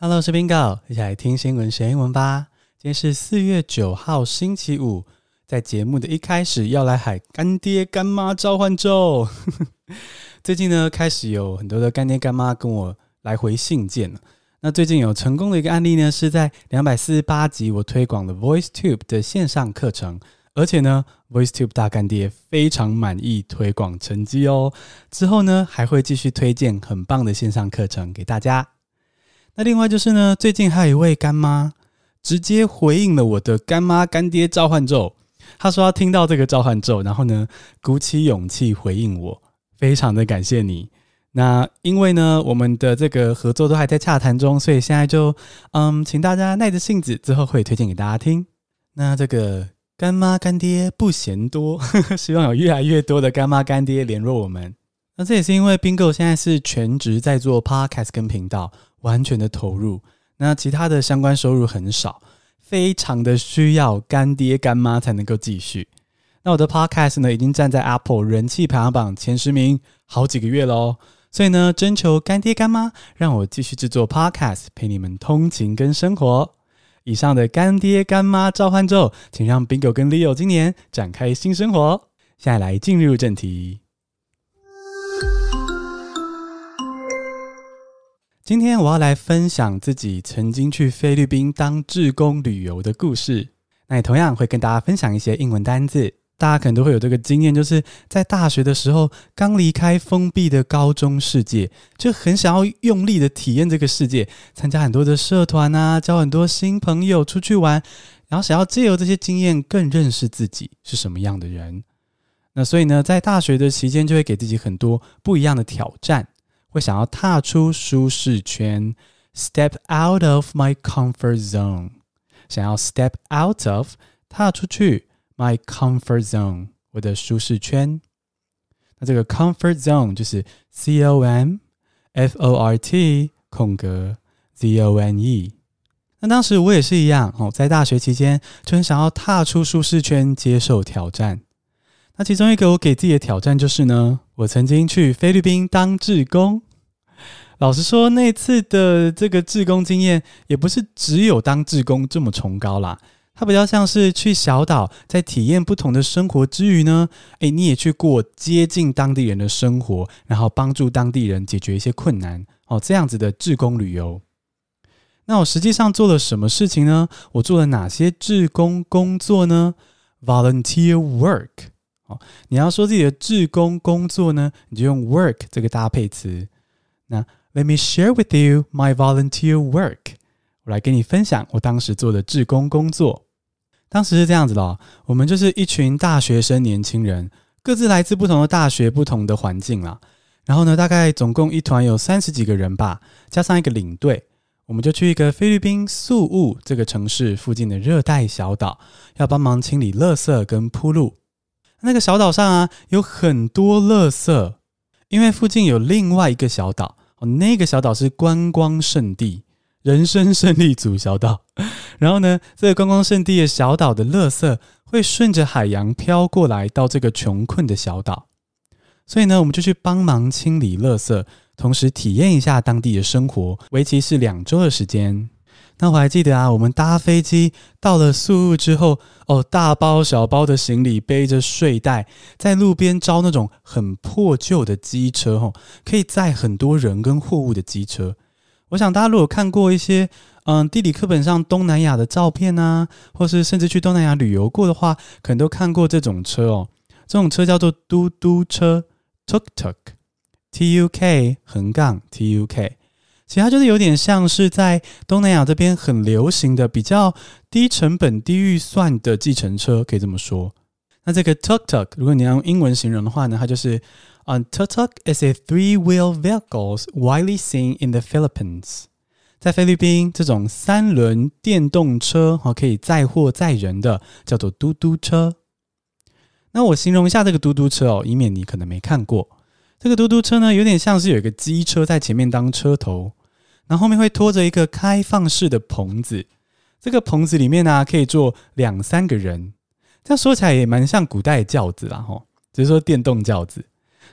Hello，我是 Bingo，一起来听新闻学英文吧。今天是四月九号，星期五。在节目的一开始，要来喊干爹干妈召唤咒。最近呢，开始有很多的干爹干妈跟我来回信件了。那最近有成功的一个案例呢，是在两百四十八集我推广了 VoiceTube 的线上课程，而且呢，VoiceTube 大干爹非常满意推广成绩哦。之后呢，还会继续推荐很棒的线上课程给大家。那另外就是呢，最近还有一位干妈直接回应了我的干妈干爹召唤咒。她说要听到这个召唤咒，然后呢，鼓起勇气回应我，非常的感谢你。那因为呢，我们的这个合作都还在洽谈中，所以现在就嗯，请大家耐着性子，之后会推荐给大家听。那这个干妈干爹不嫌多，呵呵，希望有越来越多的干妈干爹联络我们。那这也是因为 Bingo 现在是全职在做 Podcast 跟频道。完全的投入，那其他的相关收入很少，非常的需要干爹干妈才能够继续。那我的 Podcast 呢，已经站在 Apple 人气排行榜前十名好几个月喽，所以呢，征求干爹干妈，让我继续制作 Podcast，陪你们通勤跟生活。以上的干爹干妈召唤咒，请让 Bingo 跟 Leo 今年展开新生活。现在来进入正题。今天我要来分享自己曾经去菲律宾当志工旅游的故事。那也同样会跟大家分享一些英文单字。大家可能都会有这个经验，就是在大学的时候刚离开封闭的高中世界，就很想要用力的体验这个世界，参加很多的社团啊，交很多新朋友，出去玩，然后想要借由这些经验更认识自己是什么样的人。那所以呢，在大学的期间就会给自己很多不一样的挑战。会想要踏出舒适圈，step out of my comfort zone。想要 step out of，踏出去，my comfort zone，我的舒适圈。那这个 comfort zone 就是 c o m f o r t 空格 z o n e。那当时我也是一样哦，在大学期间就很想要踏出舒适圈，接受挑战。那其中一个我给自己的挑战就是呢，我曾经去菲律宾当志工。老实说，那次的这个志工经验也不是只有当志工这么崇高啦。它比较像是去小岛，在体验不同的生活之余呢，诶，你也去过接近当地人的生活，然后帮助当地人解决一些困难哦，这样子的志工旅游。那我实际上做了什么事情呢？我做了哪些志工工作呢？Volunteer work。哦，你要说自己的志工工作呢，你就用 work 这个搭配词。那 Let me share with you my volunteer work。我来跟你分享我当时做的志工工作。当时是这样子的哦，我们就是一群大学生年轻人，各自来自不同的大学、不同的环境啦。然后呢，大概总共一团有三十几个人吧，加上一个领队，我们就去一个菲律宾宿务这个城市附近的热带小岛，要帮忙清理垃圾跟铺路。那个小岛上啊，有很多垃圾，因为附近有另外一个小岛哦。那个小岛是观光胜地，人生胜利组小岛。然后呢，这个观光胜地的小岛的垃圾会顺着海洋飘过来到这个穷困的小岛，所以呢，我们就去帮忙清理垃圾，同时体验一下当地的生活，为期是两周的时间。那我还记得啊，我们搭飞机到了宿务之后，哦，大包小包的行李，背着睡袋，在路边招那种很破旧的机车，哦，可以载很多人跟货物的机车。我想大家如果看过一些嗯地理课本上东南亚的照片啊，或是甚至去东南亚旅游过的话，可能都看过这种车哦。这种车叫做嘟嘟车 （tuk-tuk），T U K 横杠 T U K。其他就是有点像是在东南亚这边很流行的比较低成本、低预算的计程车，可以这么说。那这个 tuk-tuk，如果你要用英文形容的话呢，它就是嗯、uh,，tuk-tuk is a three-wheel vehicles widely seen in the Philippines。在菲律宾，这种三轮电动车哈可以载货载人的，叫做嘟嘟车。那我形容一下这个嘟嘟车哦，以免你可能没看过。这个嘟嘟车呢，有点像是有一个机车在前面当车头，然后后面会拖着一个开放式的棚子。这个棚子里面呢、可以坐两三个人。这样说起来也蛮像古代轿子啦，吼，只是说电动轿子。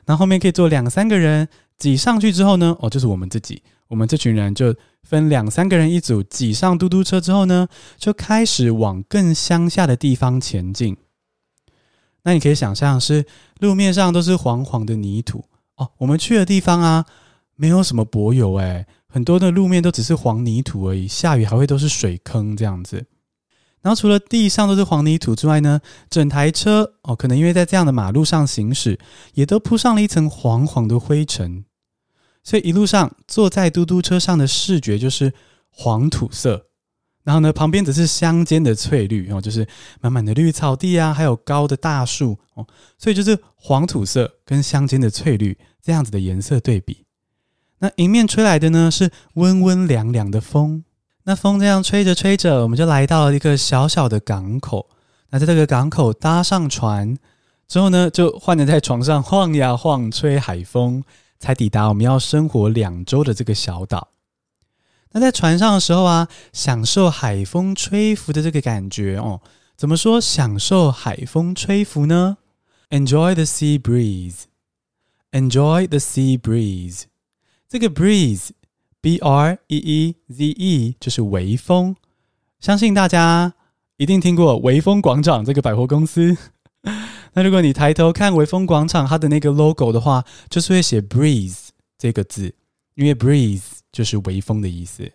然后后面可以坐两三个人，挤上去之后呢，哦，就是我们自己，我们这群人就分两三个人一组，挤上嘟嘟车之后呢，就开始往更乡下的地方前进。那你可以想象，是路面上都是黄黄的泥土哦。我们去的地方啊，没有什么柏油诶，很多的路面都只是黄泥土而已。下雨还会都是水坑这样子。然后除了地上都是黄泥土之外呢，整台车哦，可能因为在这样的马路上行驶，也都铺上了一层黄黄的灰尘。所以一路上坐在嘟嘟车上的视觉就是黄土色。然后呢，旁边则是乡间的翠绿哦，就是满满的绿草地啊，还有高的大树哦，所以就是黄土色跟乡间的翠绿这样子的颜色对比。那迎面吹来的呢是温温凉凉的风，那风这样吹着吹着，我们就来到了一个小小的港口。那在这个港口搭上船之后呢，就换着在床上晃呀晃，吹海风，才抵达我们要生活两周的这个小岛。那在船上的时候啊，享受海风吹拂的这个感觉哦。怎么说享受海风吹拂呢？Enjoy the sea breeze. Enjoy the sea breeze. 这个 breeze，b r e e z e，就是微风。相信大家一定听过微风广场这个百货公司。那如果你抬头看微风广场它的那个 logo 的话，就是会写 breeze 这个字，因为 breeze。就是微风的意思。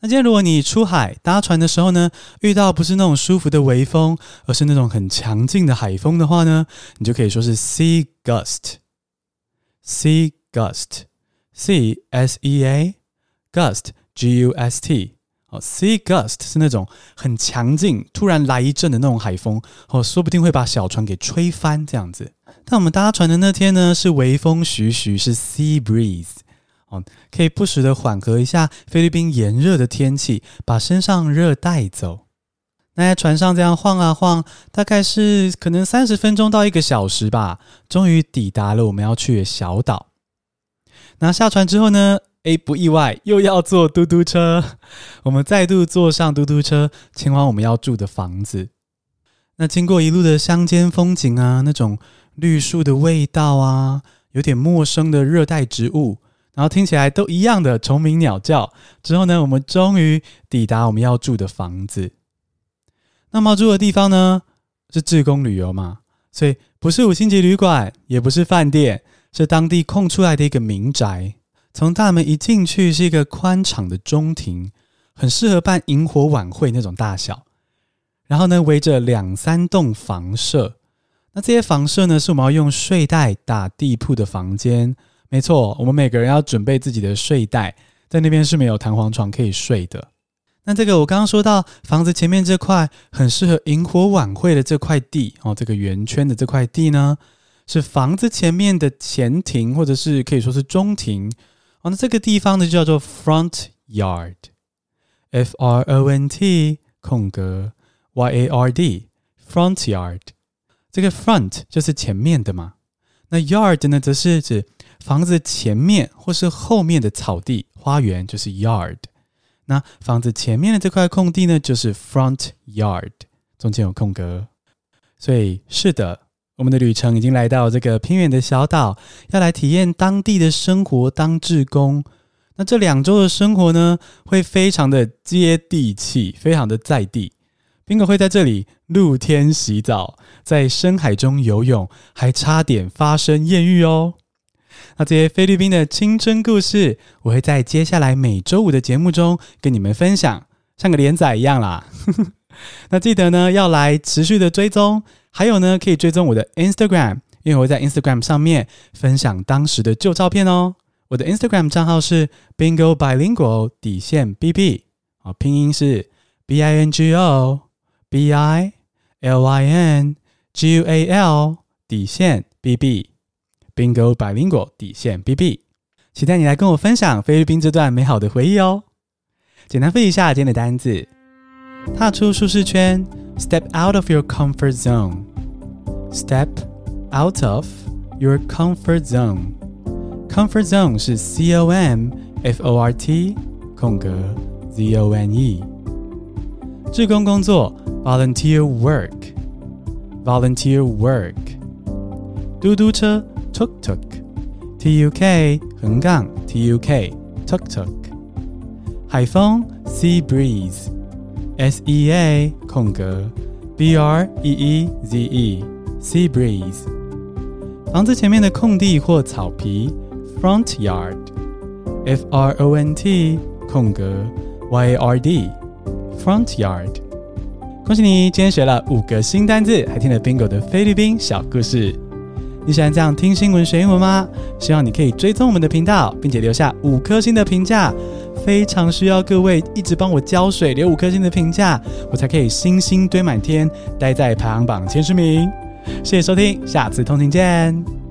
那今天如果你出海搭船的时候呢，遇到不是那种舒服的微风，而是那种很强劲的海风的话呢，你就可以说是 sea gust。Sea gust，sea s e a gust g u s t。哦，sea gust 是那种很强劲、突然来一阵的那种海风，哦，说不定会把小船给吹翻这样子。但我们搭船的那天呢，是微风徐徐，是 sea breeze。哦，可以不时的缓和一下菲律宾炎热的天气，把身上热带走。那在船上这样晃啊晃，大概是可能三十分钟到一个小时吧，终于抵达了我们要去的小岛。那下船之后呢，诶，不意外，又要坐嘟嘟车。我们再度坐上嘟嘟车，前往我们要住的房子。那经过一路的乡间风景啊，那种绿树的味道啊，有点陌生的热带植物。然后听起来都一样的虫鸣鸟叫之后呢，我们终于抵达我们要住的房子。那么住的地方呢，是志工旅游嘛，所以不是五星级旅馆，也不是饭店，是当地空出来的一个民宅。从大门一进去是一个宽敞的中庭，很适合办萤火晚会那种大小。然后呢，围着两三栋房舍。那这些房舍呢，是我们要用睡袋打地铺的房间。没错，我们每个人要准备自己的睡袋，在那边是没有弹簧床可以睡的。那这个我刚刚说到房子前面这块很适合萤火晚会的这块地哦，这个圆圈的这块地呢，是房子前面的前庭，或者是可以说是中庭哦。那这个地方呢，就叫做 front yard，F R O N T 空格 Y A R D，front yard。这个 front 就是前面的嘛，那 yard 呢，则是指房子前面或是后面的草地、花园就是 yard，那房子前面的这块空地呢，就是 front yard，中间有空格。所以是的，我们的旅程已经来到这个偏远的小岛，要来体验当地的生活，当志工。那这两周的生活呢，会非常的接地气，非常的在地。宾果会在这里露天洗澡，在深海中游泳，还差点发生艳遇哦。那这些菲律宾的青春故事，我会在接下来每周五的节目中跟你们分享，像个连载一样啦。那记得呢要来持续的追踪，还有呢可以追踪我的 Instagram，因为我会在 Instagram 上面分享当时的旧照片哦。我的 Instagram 账号是 Bingo Bilingual 底线 bb，啊，拼音是 B I N G O B I L I N G U A L 底线 bb。Bingo Bilingual 底线 BB，期待你来跟我分享菲律宾这段美好的回忆哦。简单背一下今天的单字：踏出舒适圈，Step out of your comfort zone。Step out of your comfort zone。Comfort zone 是 C O M F O R T 空格 Z O N E。志工工作，Volunteer work。Volunteer work。嘟嘟车。Tuk Tuk，T U K 横杠 T U K tuk tuk。海风 sea S E A 空格 B R E E Z E sea breeze。房子前面的空地或草皮 front yard，F R O N T 空格 Y A R D front yard。恭喜你，今天学了五个新单字，还听了 Bingo 的菲律宾小故事。你喜欢这样听新闻学英文吗？希望你可以追踪我们的频道，并且留下五颗星的评价。非常需要各位一直帮我浇水，留五颗星的评价，我才可以星星堆满天，待在排行榜前十名。谢谢收听，下次通勤见。